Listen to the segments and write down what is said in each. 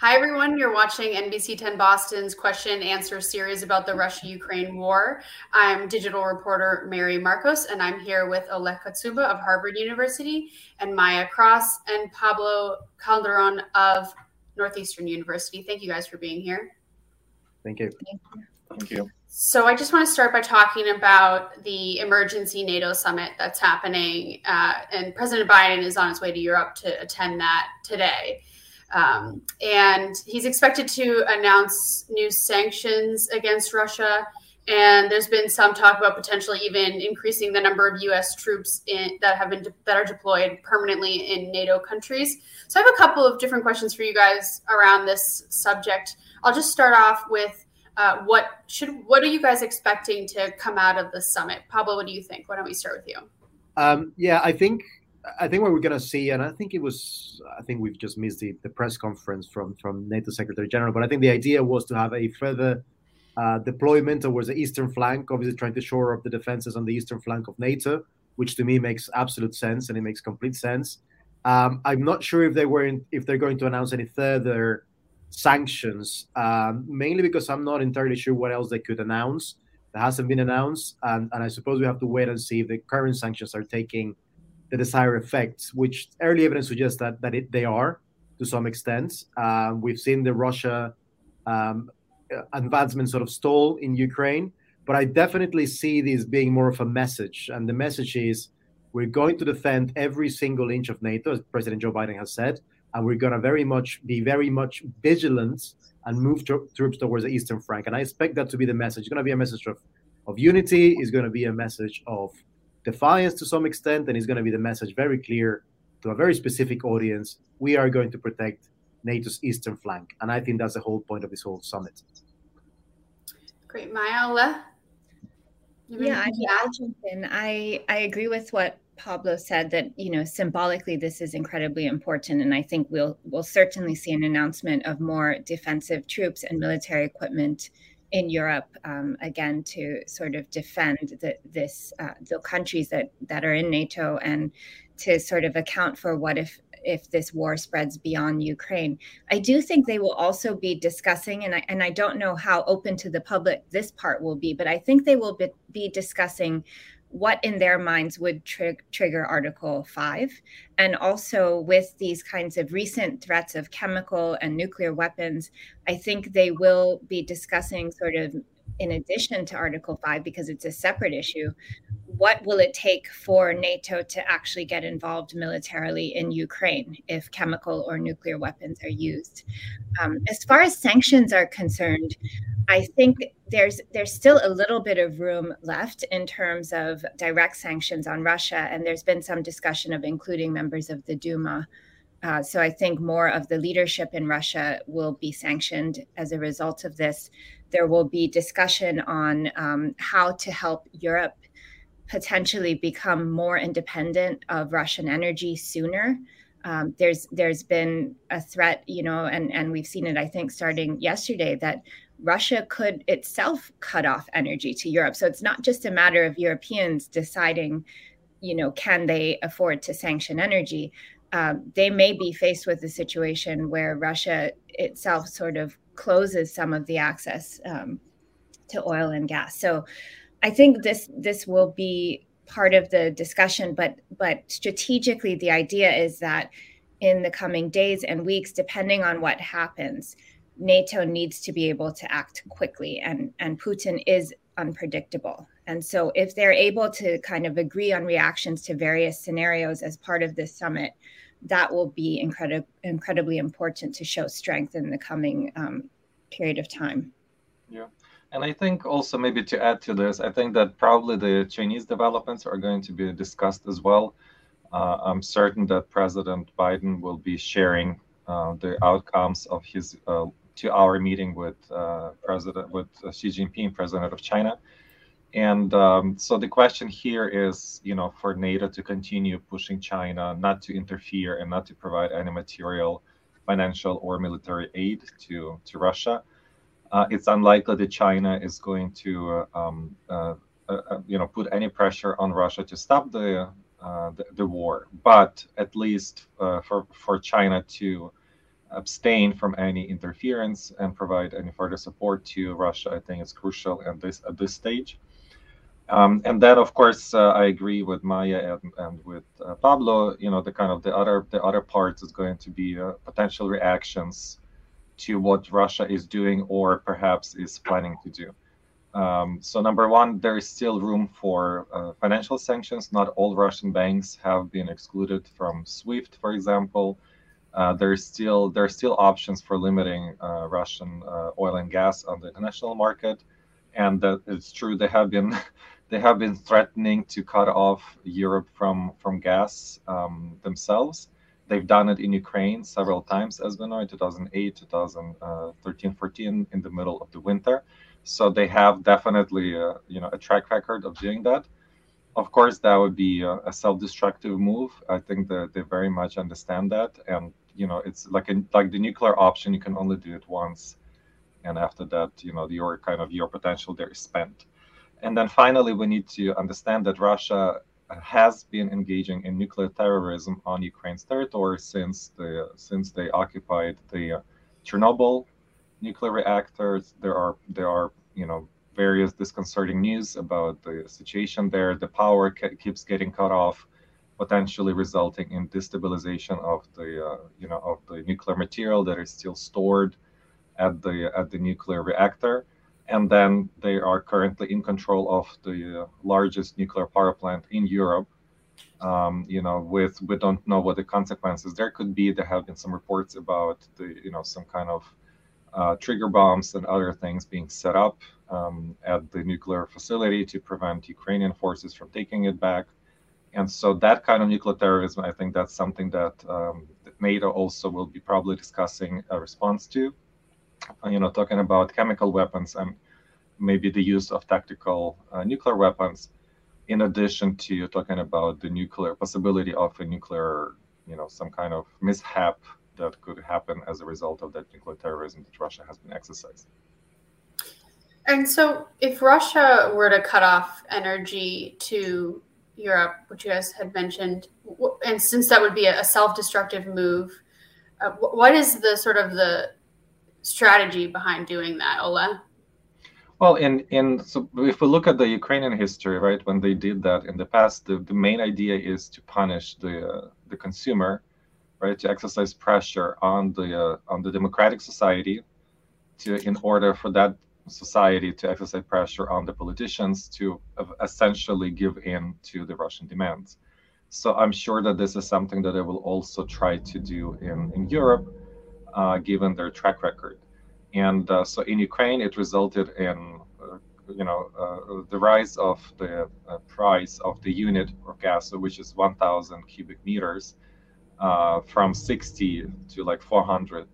Hi, everyone. You're watching NBC 10 Boston's question and answer series about the Russia Ukraine war. I'm digital reporter Mary Markos, and I'm here with Oleg Kotsyuba of Harvard University and Maya Cross and Pablo Calderon of Northeastern University. Thank you guys for being here. Thank you. Thank you. So, I just want to start by talking about the emergency NATO summit that's happening. Uh, and President Biden is on his way to Europe to attend that today. Um, and he's expected to announce new sanctions against Russia. And there's been some talk about potentially even increasing the number of U.S. troops in, that have been de- that are deployed permanently in NATO countries. So I have a couple of different questions for you guys around this subject. I'll just start off with uh, what should what are you guys expecting to come out of the summit? Pablo, what do you think? Why don't we start with you? Um, yeah, I think I think what we're going to see, and I think it was, I think we've just missed the, the press conference from from NATO Secretary General, but I think the idea was to have a further uh, deployment towards the eastern flank, obviously trying to shore up the defenses on the eastern flank of NATO, which to me makes absolute sense and it makes complete sense. Um, I'm not sure if they were in, if they're going to announce any further sanctions, um, mainly because I'm not entirely sure what else they could announce that hasn't been announced, and, and I suppose we have to wait and see if the current sanctions are taking the desired effects, which early evidence suggests that that it, they are to some extent. Um, we've seen the Russia um, advancement sort of stall in Ukraine, but I definitely see this being more of a message, and the message is we're going to defend every single inch of NATO, as President Joe Biden has said, and we're going to very much be very much vigilant and move to, troops towards the eastern flank. And I expect that to be the message. It's going to be a message of of unity. It's going to be a message of defiance to some extent, and it's going to be the message very clear to a very specific audience. We are going to protect NATO's eastern flank, and I think that's the whole point of this whole summit. Great, Maya. Yeah, I, will jump in. I I agree with what Pablo said that you know symbolically this is incredibly important, and I think we'll we'll certainly see an announcement of more defensive troops and military equipment in Europe um, again to sort of defend the, this uh, the countries that that are in NATO and to sort of account for what if if this war spreads beyond Ukraine. I do think they will also be discussing, and I, and I don't know how open to the public this part will be, but I think they will be, be discussing what in their minds would trigger Article 5. And also, with these kinds of recent threats of chemical and nuclear weapons, I think they will be discussing, sort of, in addition to Article 5, because it's a separate issue, what will it take for NATO to actually get involved militarily in Ukraine if chemical or nuclear weapons are used? Um, as far as sanctions are concerned, I think there's there's still a little bit of room left in terms of direct sanctions on Russia, and there's been some discussion of including members of the Duma. Uh, so I think more of the leadership in Russia will be sanctioned as a result of this. There will be discussion on um, how to help Europe potentially become more independent of Russian energy sooner. Um, there's there's been a threat, you know, and and we've seen it. I think starting yesterday that Russia could itself cut off energy to Europe. So it's not just a matter of Europeans deciding, you know, can they afford to sanction energy. Um, they may be faced with a situation where Russia itself sort of closes some of the access um, to oil and gas. So I think this this will be part of the discussion, but but strategically, the idea is that in the coming days and weeks, depending on what happens, NATO needs to be able to act quickly, and and Putin is unpredictable. And so, if they're able to kind of agree on reactions to various scenarios as part of this summit, that will be incredible, incredibly important to show strength in the coming um, period of time. Yeah. And I think also maybe to add to this, I think that probably the Chinese developments are going to be discussed as well. Uh, I'm certain that President Biden will be sharing uh, the outcomes of his uh, to our meeting with uh, President with uh, Xi Jinping, President of China. And um, so the question here is, you know, for NATO to continue pushing China not to interfere and not to provide any material, financial, or military aid to to Russia. Uh, it's unlikely that China is going to, uh, um, uh, uh, you know, put any pressure on Russia to stop the the, the, war. But at least for for China to abstain from any interference and provide any further support to Russia. I think it's crucial at this at this stage. Um, and then, of course, uh, I agree with Maya and, and with uh, Pablo. You know, the kind of the other the other part is going to be uh, potential reactions to what Russia is doing or perhaps is planning to do. Um, so, number one, there is still room for uh, financial sanctions. Not all Russian banks have been excluded from SWIFT, for example. Uh, there's still there are still options for limiting uh, Russian oil and gas on the international market, and that it's true they have been they have been threatening to cut off Europe from from gas um, themselves. They've done it in Ukraine several times, as we know, in 2008, 2013, 14, in the middle of the winter. So they have definitely, uh, you know, a track record of doing that. Of course, that would be a, a self-destructive move. I think that they very much understand that, and you know, it's like a, like the nuclear option. You can only do it once, and after that, you know, your kind of your potential there is spent. And then finally, we need to understand that Russia has been engaging in nuclear terrorism on Ukraine's territory since the since they occupied the Chernobyl nuclear reactors. There are there are you know various disconcerting news about the situation there. The power keeps getting cut off, potentially resulting in destabilization of the uh, you know of the nuclear material that is still stored at the at the nuclear reactor and then they are currently in control of the uh, largest nuclear power plant in Europe. Um, you know, with we don't know what the consequences there could be. There have been some reports about the you know some kind of uh, trigger bombs and other things being set up um, at the nuclear facility to prevent Ukrainian forces from taking it back. And so that kind of nuclear terrorism, I think that's something that, um, that NATO also will be probably discussing a response to. Uh, you know, talking about chemical weapons and maybe the use of tactical uh, nuclear weapons, in addition to talking about the nuclear possibility of a nuclear, you know, some kind of mishap that could happen as a result of that nuclear terrorism that Russia has been exercising. And so, if Russia were to cut off energy to Europe, which you guys had mentioned, and since that would be a self-destructive move, uh, what is the sort of the strategy behind doing that, Ola? Well, in in so if we look at the Ukrainian history, right, when they did that in the past, the, the main idea is to punish the uh, the consumer, right, to exercise pressure on the uh, on the democratic society, to in order for that society to exercise pressure on the politicians to essentially give in to the Russian demands. So I'm sure that this is something that they will also try to do in in Europe uh, given their track record. And uh, so in Ukraine, it resulted in uh, you know uh, the rise of the uh, price of the unit of gas, which is 1,000 cubic meters, uh, from 60 to like 400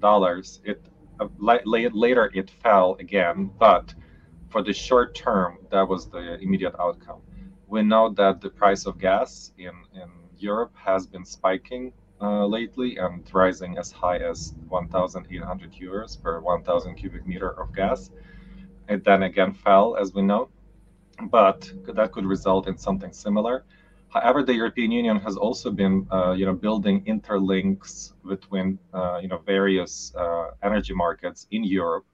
dollars. It later it fell again, but for the short term, that was the immediate outcome. We know that the price of gas in in Europe has been spiking uh, lately and rising as high as 1,800 euros per 1,000 cubic meter of gas. It then again fell, as we know, but that could result in something similar. However, the European Union has also been, uh, you know, building interlinks between, uh, you know, various uh, energy markets in Europe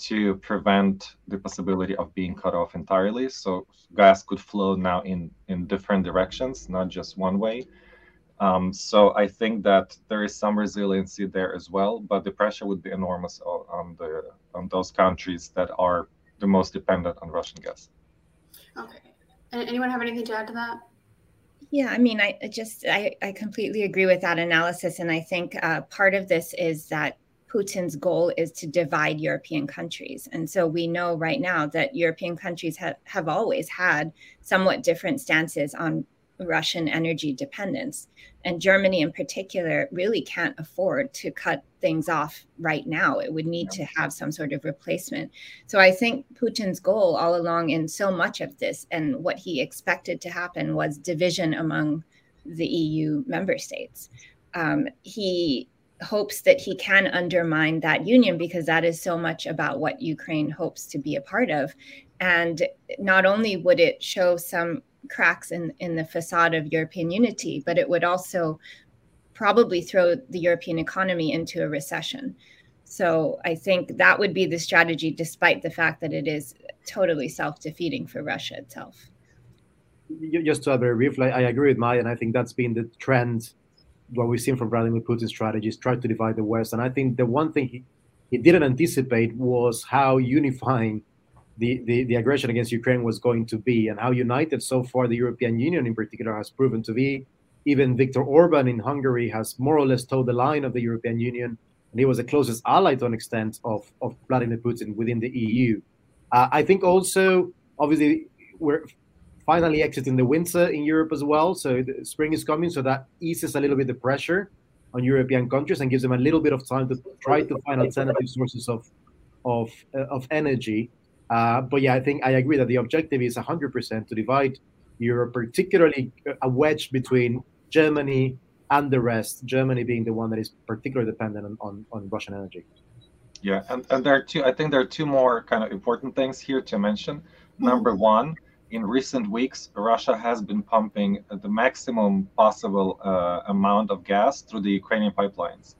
to prevent the possibility of being cut off entirely. So gas could flow now in in different directions, not just one way. Um, so I think that there is some resiliency there as well, but the pressure would be enormous on the on those countries that are the most dependent on Russian gas. Okay. Anyone have anything to add to that? Yeah, I mean, I just I, I completely agree with that analysis, and I think uh, part of this is that Putin's goal is to divide European countries. And so we know right now that European countries have, have always had somewhat different stances on Russian energy dependence. And Germany, in particular, really can't afford to cut things off right now. It would need to have some sort of replacement. So I think Putin's goal all along in so much of this and what he expected to happen was division among the EU member states. Um, he hopes that he can undermine that union because that is so much about what Ukraine hopes to be a part of. And not only would it show some cracks in, in the facade of European unity, but it would also probably throw the European economy into a recession. So I think that would be the strategy, despite the fact that it is totally self defeating for Russia itself. Just to add very briefly, I agree with Maya, and I think that's been the trend. What we've seen from Vladimir Putin's strategies try to divide the West. And I think the one thing he, he didn't anticipate was how unifying the, the, the aggression against Ukraine was going to be and how united so far the European Union in particular has proven to be. Even Viktor Orban in Hungary has more or less toed the line of the European Union, and he was the closest ally to an extent of, of Vladimir Putin within the EU. Uh, I think also, obviously, we're finally exiting the winter in Europe as well. So the spring is coming, so that eases a little bit the pressure on European countries and gives them a little bit of time to try to find alternative sources of of uh, of energy. Uh, but yeah, I think I agree that the objective is 100% to divide Europe, particularly a wedge between Germany and the rest. Germany being the one that is particularly dependent on, on, on Russian energy. Yeah, and, and there are two. I think there are two more kind of important things here to mention. Number one, in recent weeks, Russia has been pumping the maximum possible uh, amount of gas through the Ukrainian pipelines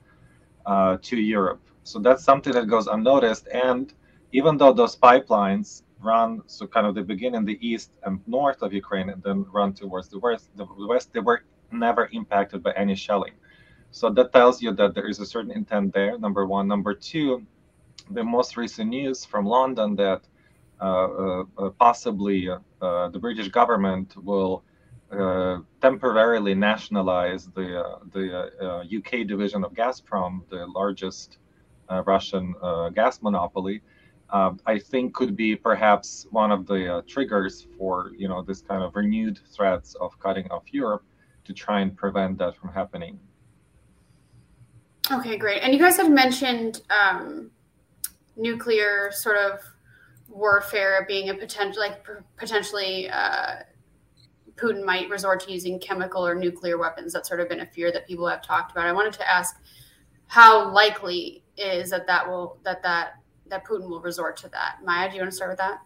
uh, to Europe. So that's something that goes unnoticed. And even though those pipelines run, so kind of they begin in the east and north of Ukraine and then run towards the west, the west, they were never impacted by any shelling. So that tells you that there is a certain intent there, number one. Number two, the most recent news from London that uh, uh, uh possibly uh, the British government will uh, temporarily nationalize the, the UK division of Gazprom, the largest Russian gas monopoly. Um, I think could be perhaps one of the triggers for you know this kind of renewed threats of cutting off Europe to try and prevent that from happening. Okay, great. And you guys have mentioned um, nuclear sort of warfare being a potential, like potentially uh, Putin might resort to using chemical or nuclear weapons. That's sort of been a fear that people have talked about. I wanted to ask how likely is that that will that that that Putin will resort to that. Maya, do you want to start with that?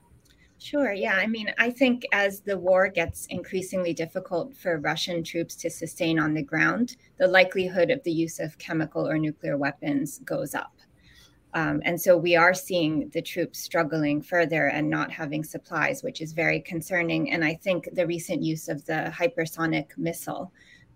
Sure. Yeah. I mean, I think as the war gets increasingly difficult for Russian troops to sustain on the ground, the likelihood of the use of chemical or nuclear weapons goes up. Um, and so we are seeing the troops struggling further and not having supplies, which is very concerning. And I think the recent use of the hypersonic missile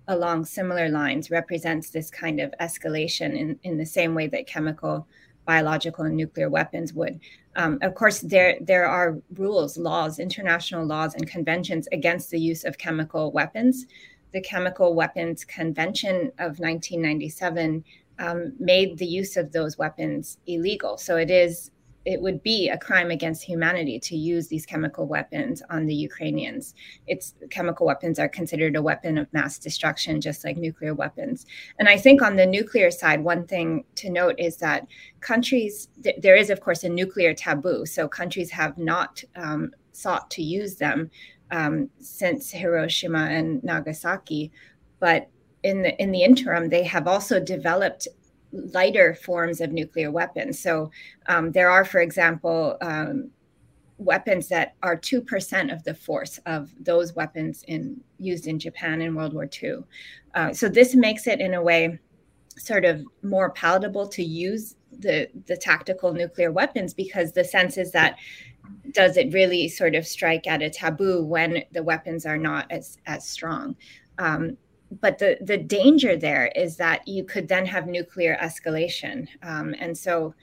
along similar lines represents this kind of escalation in, in the same way that chemical biological and nuclear weapons would. Um, of course, there there are rules, laws, international laws, and conventions against the use of chemical weapons. The Chemical Weapons Convention of 1997 um, made the use of those weapons illegal. So it is it would be a crime against humanity to use these chemical weapons on the Ukrainians. Its chemical weapons are considered a weapon of mass destruction, just like nuclear weapons. And I think on the nuclear side, one thing to note is that countries, th- there is, of course, a nuclear taboo. So countries have not um, sought to use them um, since Hiroshima and Nagasaki. But in the in the interim, they have also developed lighter forms of nuclear weapons. So um, there are, for example, um, weapons that are 2% of the force of those weapons in, used in Japan in World War II. Uh, so this makes it, in a way, sort of more palatable to use the, the tactical nuclear weapons because the sense is that does it really sort of strike at a taboo when the weapons are not as, as strong? Um, but the the danger there is that you could then have nuclear escalation, um, and so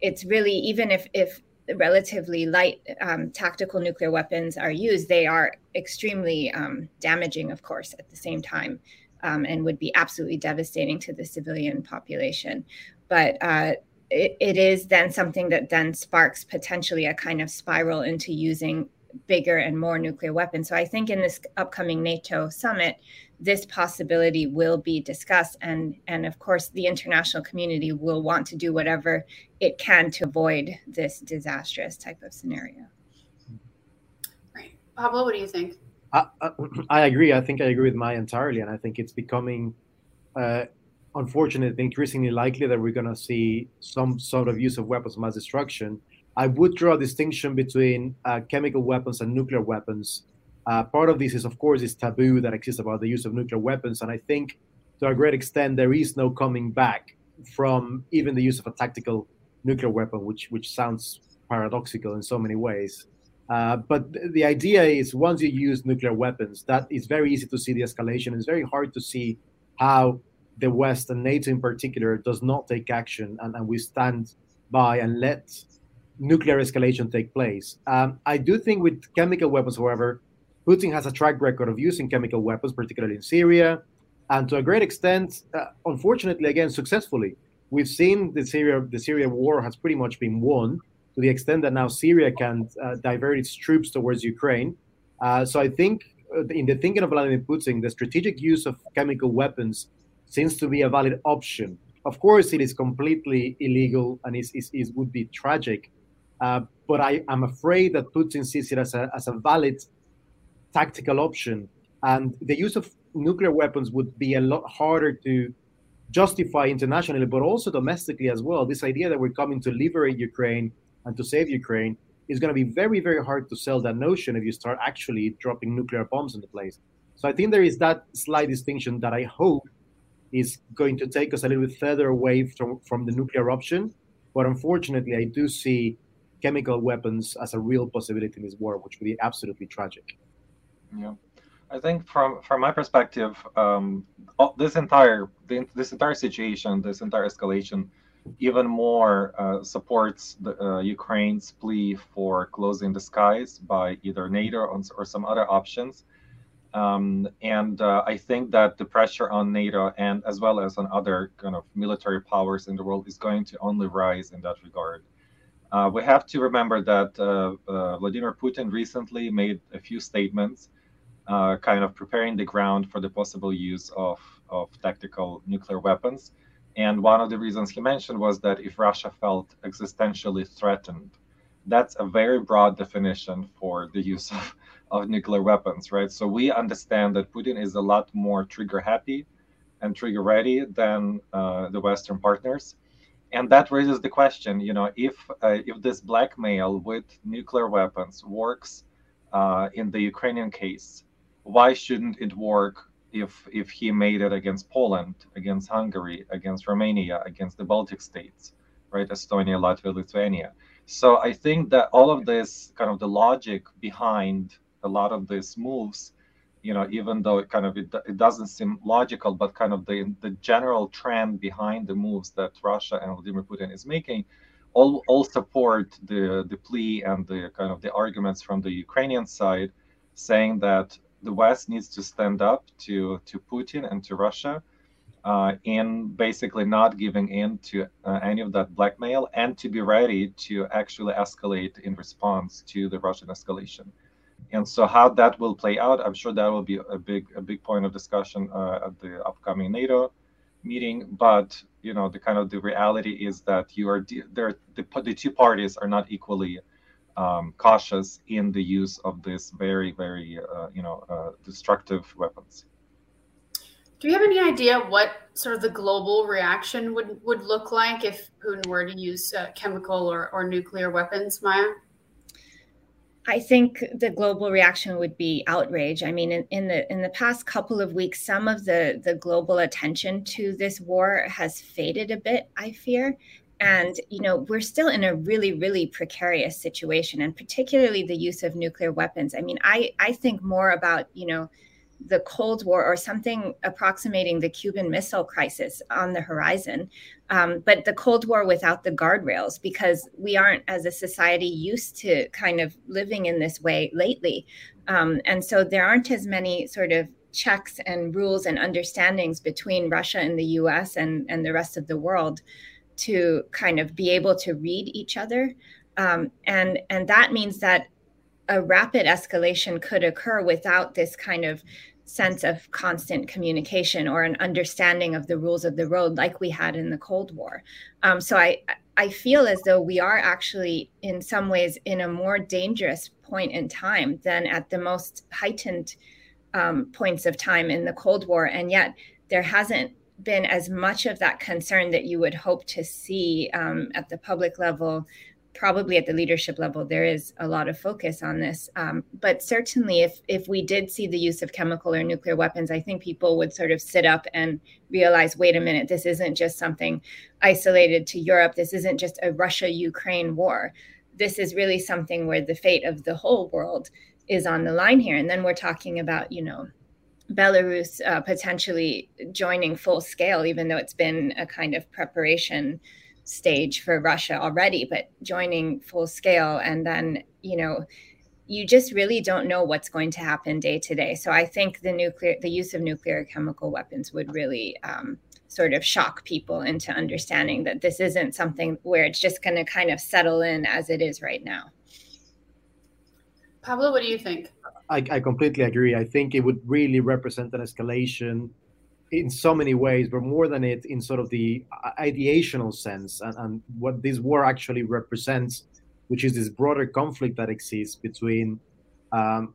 it's really even if if relatively light um, tactical nuclear weapons are used, they are extremely um, damaging, of course, at the same time, um, and would be absolutely devastating to the civilian population. But uh, it, it is then something that then sparks potentially a kind of spiral into using bigger and more nuclear weapons. So I think in this upcoming NATO summit, this possibility will be discussed. And and of course the international community will want to do whatever it can to avoid this disastrous type of scenario. Right pablo what do you think? I, I, agree. I think i agree with maya entirely. And i think it's becoming uh, unfortunately increasingly likely that we're going to see some sort of use of weapons of mass destruction. I would draw a distinction between uh, chemical weapons and nuclear weapons uh, part of this is, of course, this taboo that exists about the use of nuclear weapons. And I think to a great extent, there is no coming back from even the use of a tactical nuclear weapon, which which sounds paradoxical in so many ways. Uh, but the idea is once you use nuclear weapons, that is very easy to see the escalation. It's very hard to see how the West and NATO in particular does not take action and, and we stand by and let nuclear escalation take place. Um, I do think with chemical weapons, however, Putin has a track record of using chemical weapons, particularly in Syria, and to a great extent, uh, unfortunately, again, successfully. We've seen the Syria the Syria war has pretty much been won to the extent that now Syria can uh, divert its troops towards Ukraine. Uh, so I think uh, in the thinking of Vladimir Putin, the strategic use of chemical weapons seems to be a valid option. Of course, it is completely illegal and is, is, would be tragic. Uh, but I am afraid that Putin sees it as a, as a valid tactical option. And the use of nuclear weapons would be a lot harder to justify internationally, but also domestically as well. This idea that we're coming to liberate Ukraine and to save Ukraine is going to be very, very hard to sell that notion if you start actually dropping nuclear bombs into place. So I think there is that slight distinction that I hope is going to take us a little bit further away from, from the nuclear option. But unfortunately, I do see chemical weapons as a real possibility in this war, which would be absolutely tragic. Yeah. I think from from my perspective, um, this entire this entire situation, this entire escalation, even more uh, supports the, uh, Ukraine's plea for closing the skies by either NATO or, some other options. Um, and uh, I think that the pressure on NATO and as well as on other kind of military powers in the world is going to only rise in that regard. Uh, we have to remember that uh, uh, Vladimir Putin recently made a few statements uh, kind of preparing the ground for the possible use of, of tactical nuclear weapons. And one of the reasons he mentioned was that if Russia felt existentially threatened, that's a very broad definition for the use of, of nuclear weapons, right? So we understand that Putin is a lot more trigger happy and trigger ready than uh, the Western partners. And that raises the question, you know, if uh, if this blackmail with nuclear weapons works uh, in the Ukrainian case, why shouldn't it work if if he made it against Poland, against Hungary, against Romania, against the Baltic states, right? Estonia, Latvia, Lithuania. So I think that all of this kind of the logic behind a lot of these moves, you know, even though it kind of it, it doesn't seem logical, but kind of the the general trend behind the moves that Russia and Vladimir Putin is making, all all support the the plea and the kind of the arguments from the Ukrainian side, saying that the West needs to stand up to to Putin and to Russia uh, in basically not giving in to uh, any of that blackmail and to be ready to actually escalate in response to the Russian escalation. And so, how that will play out, I'm sure that will be a big a big point of discussion uh, at the upcoming NATO meeting. But you know, the kind of the reality is that you are there. The, the two parties are not equally um, cautious in the use of these very, very, uh, you know, uh, destructive weapons. Do you have any idea what sort of the global reaction would, would look like if Putin were to use uh, chemical or, or nuclear weapons, Maya? I think the global reaction would be outrage. I mean, in, in, the in the past couple of weeks, some of the the global attention to this war has faded a bit. I fear, and you know we're still in a really really precarious situation and particularly the use of nuclear weapons. I mean i i think more about you know the cold war or something approximating the cuban missile crisis on the horizon um, but the cold war without the guardrails because we aren't as a society used to kind of living in this way lately. Um, and so there aren't as many sort of checks and rules and understandings between russia and the us and, and the rest of the world to kind of be able to read each other. Um, and and that means that a rapid escalation could occur without this kind of sense of constant communication or an understanding of the rules of the road like we had in the cold war. Um, so i i feel as though we are actually in some ways in a more dangerous point in time than at the most heightened um, points of time in the cold war. And yet there hasn't been as much of that concern that you would hope to see um, at the public level probably at the leadership level there is a lot of focus on this. Um, but certainly if if we did see the use of chemical or nuclear weapons i think people would sort of sit up and realize wait a minute this isn't just something isolated to europe. This isn't just a russia ukraine war. This is really something where the fate of the whole world is on the line here. And then we're talking about you know belarus uh, potentially joining full scale even though it's been a kind of preparation stage for Russia already, but joining full scale and then, you know, you just really don't know what's going to happen day to day. So I think the nuclear, the use of nuclear chemical weapons would really um, sort of shock people into understanding that this isn't something where it's just going to kind of settle in as it is right now. Pablo, what do you think? I, I completely agree. I think it would really represent an escalation in so many ways, but more than it in sort of the ideational sense and, and what this war actually represents, which is this broader conflict that exists between um,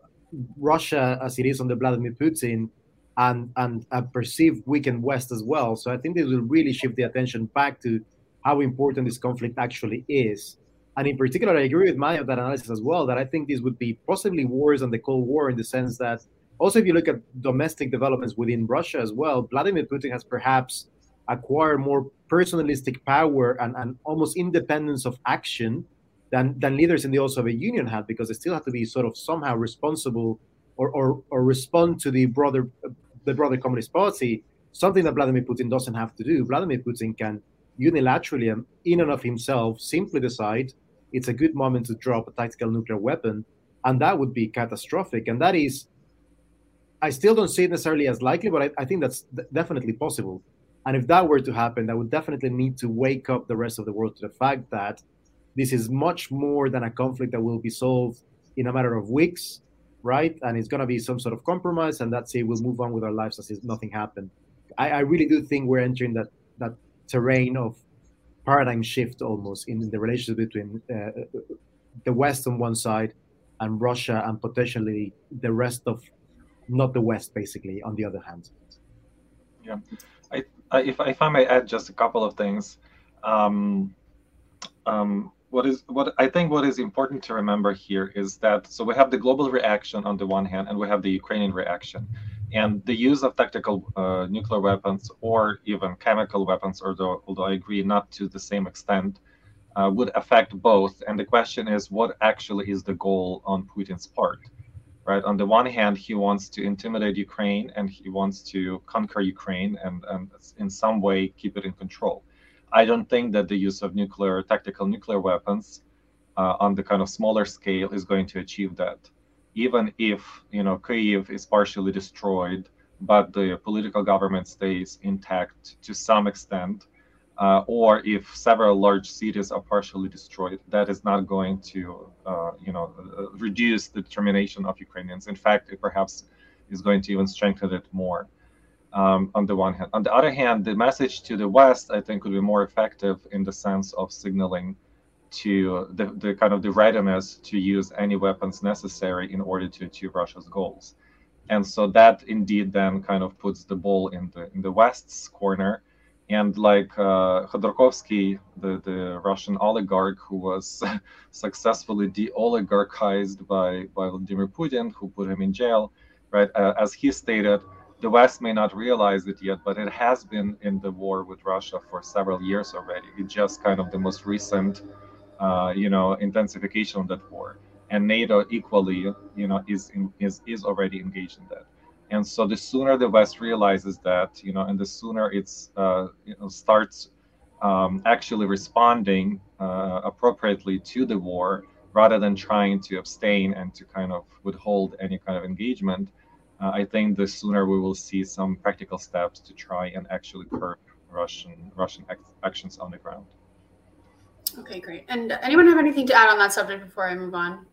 Russia as it is under Vladimir Putin and and a perceived weakened West as well. So I think this will really shift the attention back to how important this conflict actually is. And in particular, I agree with Maya that analysis as well, that I think this would be possibly worse than the Cold War in the sense that also, if you look at domestic developments within Russia as well, Vladimir Putin has perhaps acquired more personalistic power and, and almost independence of action than, than leaders in the old Soviet Union had, because they still have to be sort of somehow responsible or, or, or respond to the broader the broader communist Party, something that Vladimir Putin doesn't have to do. Vladimir Putin can unilaterally in and of himself simply decide it's a good moment to drop a tactical nuclear weapon, and that would be catastrophic. And that is I still don't see it necessarily as likely, but I, I think that's definitely possible. And if that were to happen, that would definitely need to wake up the rest of the world to the fact that this is much more than a conflict that will be solved in a matter of weeks, right? And it's going to be some sort of compromise, and that's it. We'll move on with our lives as if nothing happened. I, I really do think we're entering that that terrain of paradigm shift almost in the relationship between uh, the West on one side and Russia and potentially the rest of not the West, basically, on the other hand. Yeah. I, I, if, if I may add just a couple of things. Um, um, what is what I think what is important to remember here is that so we have the global reaction on the one hand, and we have the Ukrainian reaction, and the use of tactical uh, nuclear weapons or even chemical weapons, although although I agree not to the same extent, uh, would affect both. And the question is, what actually is the goal on Putin's part? right? On the one hand, he wants to intimidate Ukraine and he wants to conquer Ukraine and, and in some way keep it in control. I don't think that the use of nuclear, tactical nuclear weapons uh, on the kind of smaller scale is going to achieve that. Even if, you know, Kyiv is partially destroyed, but the political government stays intact to some extent, uh, or if several large cities are partially destroyed, that is not going to, uh, you know, uh, reduce the determination of Ukrainians. In fact, it perhaps is going to even strengthen it more. Um, on the one hand, on the other hand, the message to the West, I think, would be more effective in the sense of signaling to the, the kind of the readiness to use any weapons necessary in order to achieve Russia's goals. And so that indeed then kind of puts the ball in the in the West's corner and like uh, Khodorkovsky, the, the Russian oligarch who was successfully de-oligarchized by, by Vladimir Putin, who put him in jail, right? Uh, as he stated, the West may not realize it yet, but it has been in the war with Russia for several years already. It's just kind of the most recent, you know, intensification of that war. And NATO equally, you know, is in, is is already engaged in that and so the sooner the west realizes that you know and the sooner it's uh, you know starts um, actually responding uh, appropriately to the war rather than trying to abstain and to kind of withhold any kind of engagement uh, i think the sooner we will see some practical steps to try and actually curb russian russian actions on the ground okay great and anyone have anything to add on that subject before i move on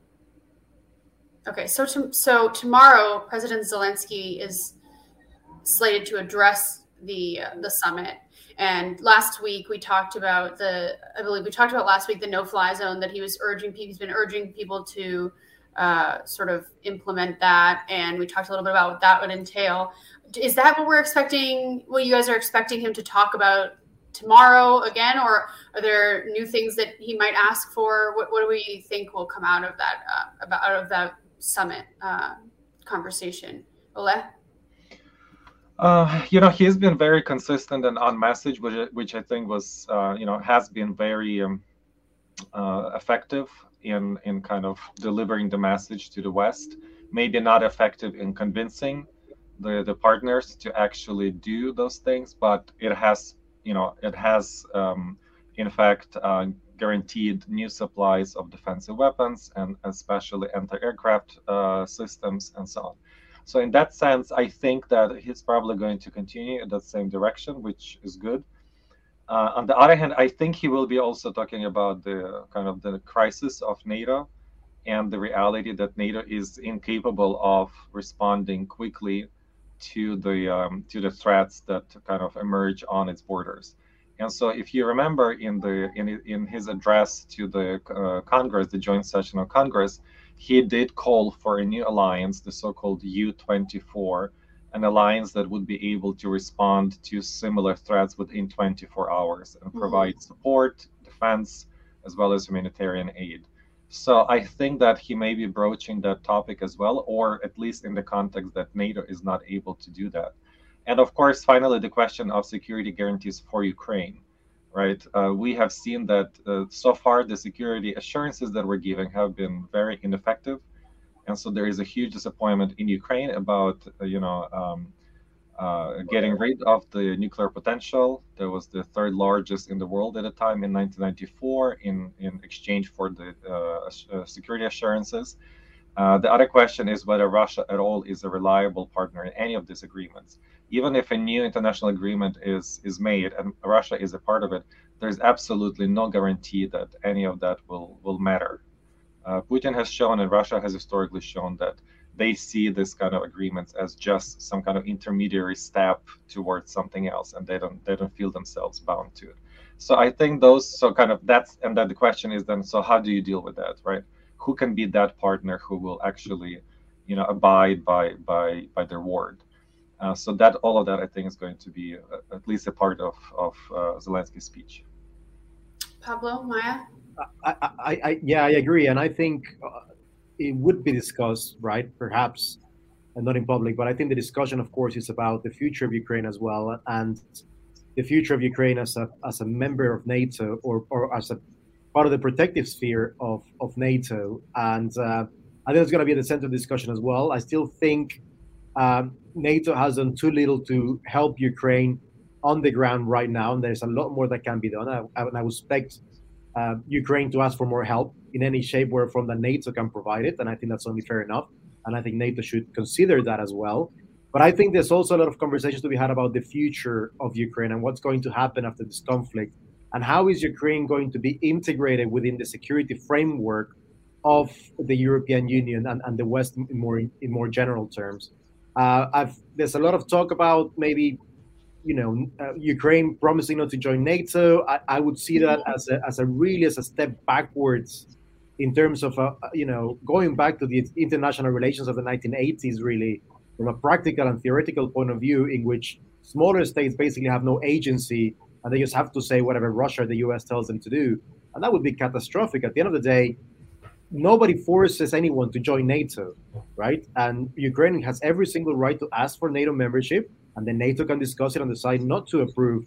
Okay, so to, so tomorrow, President Zelensky is slated to address the uh, the summit. And last week we talked about the, I believe we talked about last week the no-fly zone that he was urging. He's been urging people to uh, sort of implement that, and we talked a little bit about what that would entail. Is that what we're expecting? What you guys are expecting him to talk about tomorrow again, or are there new things that he might ask for? What, what do we think will come out of that uh, about out of that summit uh, conversation? Ole? Uh, you know, he's been very consistent and on message, which which I think was, uh, you know, has been very um, uh, effective in in kind of delivering the message to the West. Maybe not effective in convincing the the partners to actually do those things, but it has, you know, it has, um, in fact, uh, guaranteed new supplies of defensive weapons and especially anti-aircraft uh, systems and so on. So in that sense, I think that he's probably going to continue in that same direction, which is good. Uh, on the other hand, I think he will be also talking about the kind of the crisis of NATO and the reality that NATO is incapable of responding quickly to the um, to the threats that kind of emerge on its borders. And so, if you remember in the in in his address to the uh, Congress, the joint session of Congress, he did call for a new alliance, the so-called U24, an alliance that would be able to respond to similar threats within 24 hours and mm-hmm. provide mm-hmm. support, defense, as well as humanitarian aid. So I think that he may be broaching that topic as well, or at least in the context that NATO is not able to do that. And of course, finally, the question of security guarantees for Ukraine right? Uh, we have seen that uh, so far the security assurances that we're giving have been very ineffective, and so there is a huge disappointment in Ukraine about uh, you know um, uh, getting rid of the nuclear potential. That was the third largest in the world at the time in 1994 in in exchange for the uh, uh, security assurances. the other question is whether Russia at all is a reliable partner in any of these agreements even if a new international agreement is is made and Russia is a part of it, there's absolutely no guarantee that any of that will will matter. Uh, Putin has shown, and Russia has historically shown that they see this kind of agreements as just some kind of intermediary step towards something else, and they don't they don't feel themselves bound to it. So I think those so kind of that's and then the question is then so how do you deal with that, right? Who can be that partner who will actually, you know, abide by by by their word? Uh, so that all of that, I think, is going to be uh, at least a part of of uh, Zelensky's speech. Pablo, Maya. I, I, I, yeah, I agree, and I think uh, it would be discussed, right? Perhaps, and not in public, but I think the discussion, of course, is about the future of Ukraine as well, and the future of Ukraine as a as a member of NATO or or as a part of the protective sphere of of NATO, and uh, I think it's going to be at the center of the discussion as well. I still think um, NATO has done too little to help Ukraine on the ground right now, and there's a lot more that can be done. I, I, I would expect uh, Ukraine to ask for more help in any shape where from that NATO can provide it, and I think that's only fair enough. And I think NATO should consider that as well. But I think there's also a lot of conversations to be had about the future of Ukraine and what's going to happen after this conflict, and how is Ukraine going to be integrated within the security framework of the European Union and, and the West in more in more general terms. Uh, there's a lot of talk about maybe you know uh, Ukraine promising not to join NATO. I, I, would see that as a as a really as a step backwards in terms of uh, you know going back to the international relations of the 1980s, really from a practical and theoretical point of view, in which smaller states basically have no agency and they just have to say whatever Russia or the US tells them to do, and that would be catastrophic. At the end of the day, nobody forces anyone to join NATO, right? And Ukraine has every single right to ask for NATO membership, and then NATO can discuss it and decide not to approve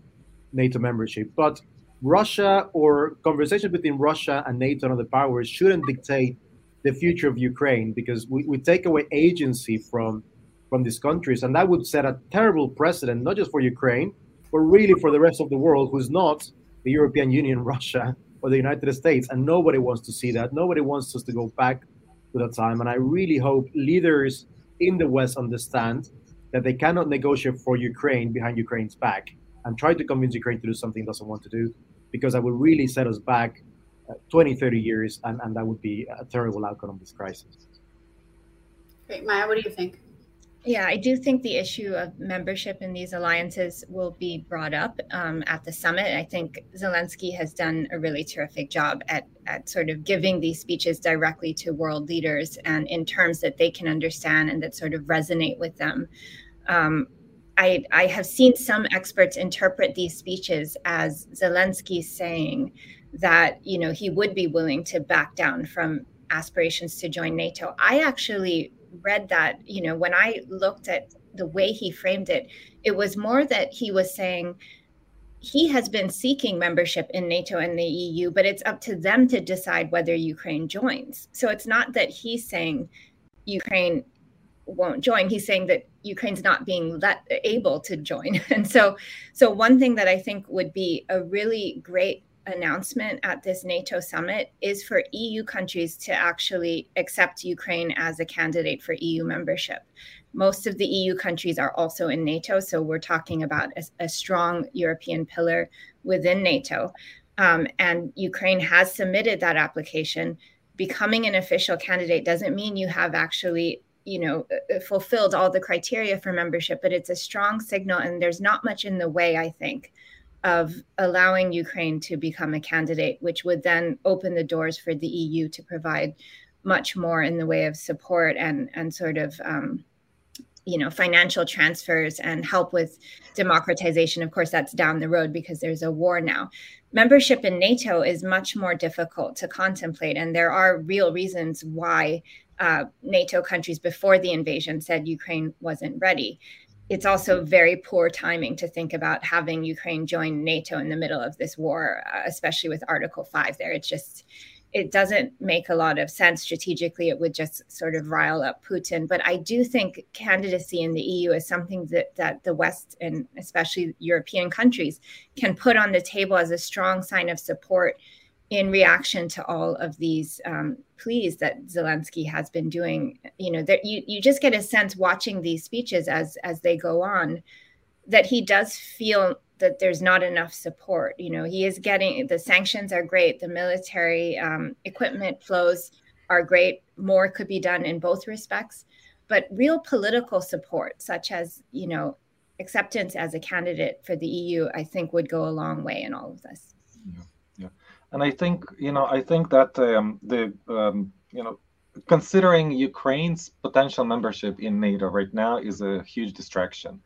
NATO membership. But Russia or conversations between Russia and NATO and other powers shouldn't dictate the future of Ukraine because we, we take away agency from from these countries, and that would set a terrible precedent, not just for Ukraine, but really for the rest of the world who's not the European Union, Russia, or the United States, and nobody wants to see that. Nobody wants us to go back to that time. And I really hope leaders in the West understand that they cannot negotiate for Ukraine behind Ukraine's back and try to convince Ukraine to do something it doesn't want to do, because that would really set us back uh, 20, 30 years, and, and that would be a terrible outcome of this crisis. Great. Maya, what do you think? Yeah, I do think the issue of membership in these alliances will be brought up um, at the summit. I think Zelensky has done a really terrific job at, at sort of giving these speeches directly to world leaders and in terms that they can understand and that sort of resonate with them. Um, I, I have seen some experts interpret these speeches as Zelensky saying that you know he would be willing to back down from aspirations to join NATO. I actually read that you know when I looked at the way he framed it, it was more that he was saying he has been seeking membership in NATO and the EU, but it's up to them to decide whether Ukraine joins. So it's not that he's saying Ukraine won't join. He's saying that Ukraine's not being let, able to join. And so, so one thing that I think would be a really great announcement at this NATO summit is for EU countries to actually accept Ukraine as a candidate for EU membership. Most of the EU countries are also in NATO, so we're talking about a, a strong European pillar within NATO. Um, and Ukraine has submitted that application. Becoming an official candidate doesn't mean you have actually you know uh, uh, fulfilled all the criteria for membership but it's a strong signal and there's not much in the way i think of allowing ukraine to become a candidate which would then open the doors for the eu to provide much more in the way of support and and sort of um, you know financial transfers and help with democratization. Of course that's down the road because there's a war now. Membership in nato is much more difficult to contemplate and there are real reasons why uh, NATO countries before the invasion said Ukraine wasn't ready. It's also very poor timing to think about having Ukraine join NATO in the middle of this war, uh, especially with Article 5 there. It's just, it doesn't make a lot of sense strategically. It would just sort of rile up Putin. But I do think candidacy in the EU is something that, that the West and especially European countries can put on the table as a strong sign of support in reaction to all of these um, pleas that Zelensky has been doing, you know, that you you just get a sense watching these speeches as as they go on that he does feel that there's not enough support. You know, he is getting the sanctions are great, the military um, equipment flows are great. More could be done in both respects, but real political support, such as you know acceptance as a candidate for the EU, I think would go a long way in all of this. Yeah and I think you know I think that um, the um, you know considering Ukraine's potential membership in NATO right now is a huge distraction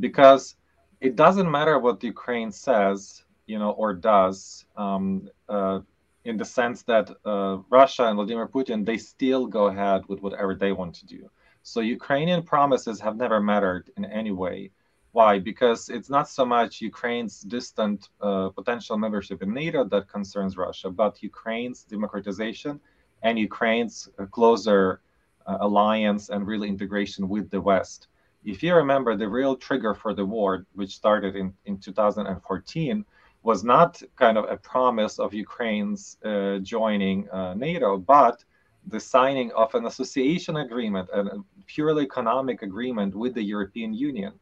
because it doesn't matter what Ukraine says you know or does um, uh, in the sense that uh, Russia and Vladimir Putin they still go ahead with whatever they want to do. So Ukrainian promises have never mattered in any way why? Because it's not so much Ukraine's distant uh, potential membership in NATO that concerns Russia, but Ukraine's democratization and Ukraine's uh, closer uh, alliance and real integration with the West. If you remember, the real trigger for the war, which started in, in 2014, was not kind of a promise of Ukraine's uh, joining uh, NATO, but the signing of an association agreement, a purely economic agreement with the European Union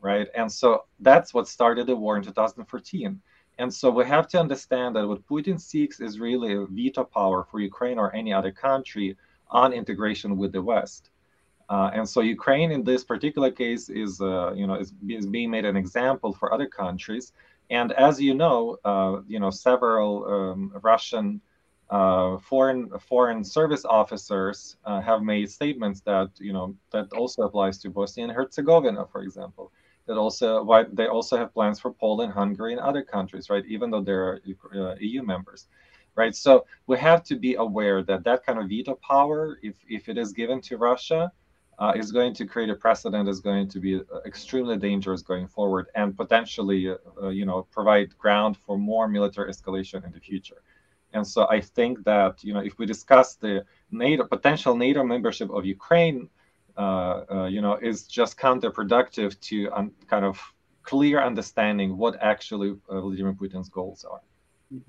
right? And so that's what started the war in 2014. And so we have to understand that what Putin seeks is really a veto power for Ukraine or any other country on integration with the West. Uh, and so Ukraine, in this particular case, is uh, you know is, is being made an example for other countries. And as you know, uh, you know several um, Russian uh, foreign foreign service officers uh, have made statements that you know that also applies to Bosnia and Herzegovina, for example that also why they also have plans for Poland, Hungary, and other countries, right? Even though they're uh, EU members, right? So we have to be aware that that kind of veto power, if if it is given to Russia, uh, is going to create a precedent. Is going to be uh, extremely dangerous going forward, and potentially, uh, uh, you know, provide ground for more military escalation in the future. And so I think that you know, if we discuss the NATO potential NATO membership of Ukraine Uh, uh, you know, is just counterproductive to un- kind of clear understanding what actually uh, Vladimir Putin's goals are.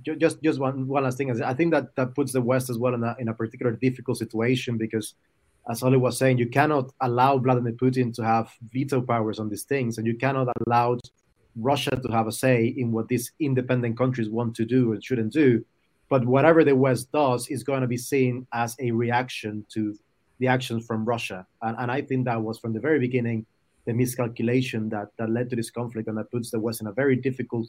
Just, just one, one last thing. I think that that puts the West as well in a, in a particular difficult situation because, as Oli was saying, you cannot allow Vladimir Putin to have veto powers on these things, and you cannot allow Russia to have a say in what these independent countries want to do and shouldn't do. But whatever the West does is going to be seen as a reaction to the actions from Russia. And, and I think that was from the very beginning the miscalculation that, that led to this conflict and that puts the West in a very difficult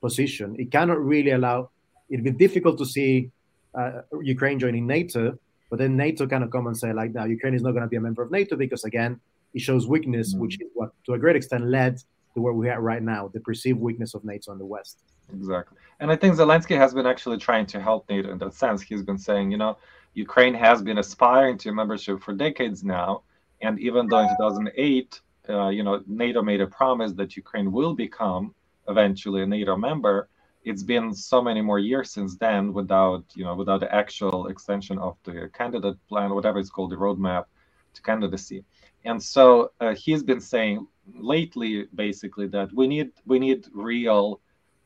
position. It cannot really allow, it'd be difficult to see uh, Ukraine joining NATO, but then NATO kind of come and say, like, now Ukraine is not going to be a member of NATO because, again, it shows weakness, mm-hmm. which is what to a great extent led to where we are right now, the perceived weakness of NATO in the West. Exactly. And I think Zelensky has been actually trying to help NATO in that sense. He's been saying, you know, Ukraine has been aspiring to membership for decades now. And even though in 2008, uh, you know, NATO made a promise that Ukraine will become eventually a NATO member, it's been so many more years since then without, you know, without the actual extension of the candidate plan, whatever it's called, the roadmap to candidacy. And so uh, he's been saying lately, basically, that we need we need real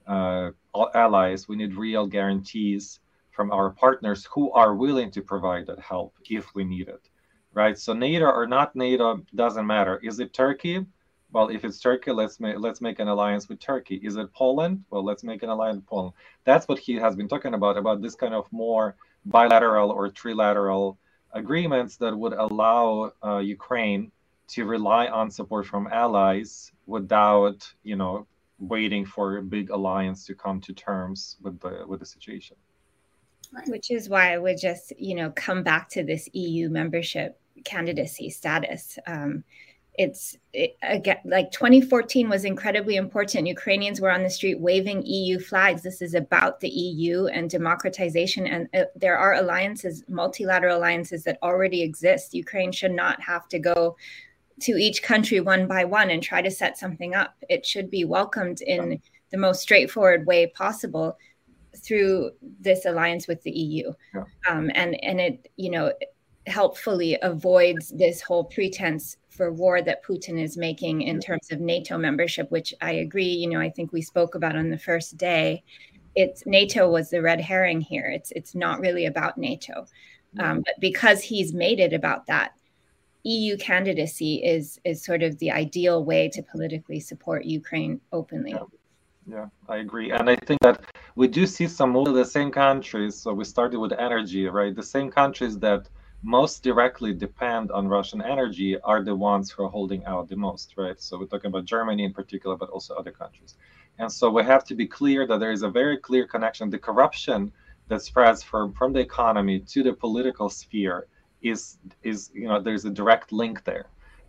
uh, allies, we need real guarantees from our partners who are willing to provide that help if we need it, right? So NATO or not NATO doesn't matter. Is it Turkey? Well, if it's Turkey, let's make let's make an alliance with Turkey. Is it Poland? Well, let's make an alliance with Poland. That's what he has been talking about about this kind of more bilateral or trilateral agreements that would allow uh, Ukraine to rely on support from allies without, you know, waiting for a big alliance to come to terms with the with the situation. Right. Which is why I would just, you know, come back to this EU membership candidacy status. Um, it's it, again like 2014 was incredibly important. Ukrainians were on the street waving EU flags. This is about the EU and democratization, and uh, there are alliances, multilateral alliances that already exist. Ukraine should not have to go to each country one by one and try to set something up. It should be welcomed in the most straightforward way possible through this alliance with the EU. Yeah. Um, and and it you know helpfully avoids this whole pretense for war that Putin is making in terms of NATO membership, which I agree. You know, I think we spoke about on the first day. It's NATO was the red herring here. It's it's not really about NATO, um, but because he's made it about that, EU candidacy is is sort of the ideal way to politically support Ukraine openly. Yeah. I agree, and I think that we do see some of the same countries. So we started with energy, right? The same countries that most directly depend on Russian energy are the ones who are holding out the most, right? So we're talking about Germany in particular, but also other countries. And so we have to be clear that there is a very clear connection. The corruption that spreads from, from the economy to the political sphere is is you know there's a direct link there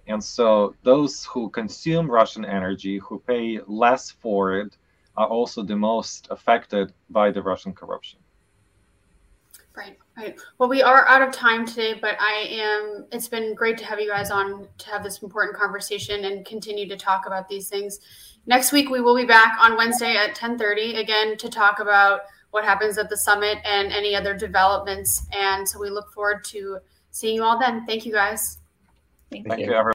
and so those who consume russian energy who pay less for it are also the most affected by the russian corruption right right well we are out of time today but i am it's been great to have you guys on to have this important conversation and continue to talk about these things next week we will be back on wednesday at 10.30 again to talk about what happens at the summit and any other developments and so we look forward to seeing you all then. Thank you guys. Thank, Thank you. you, everyone.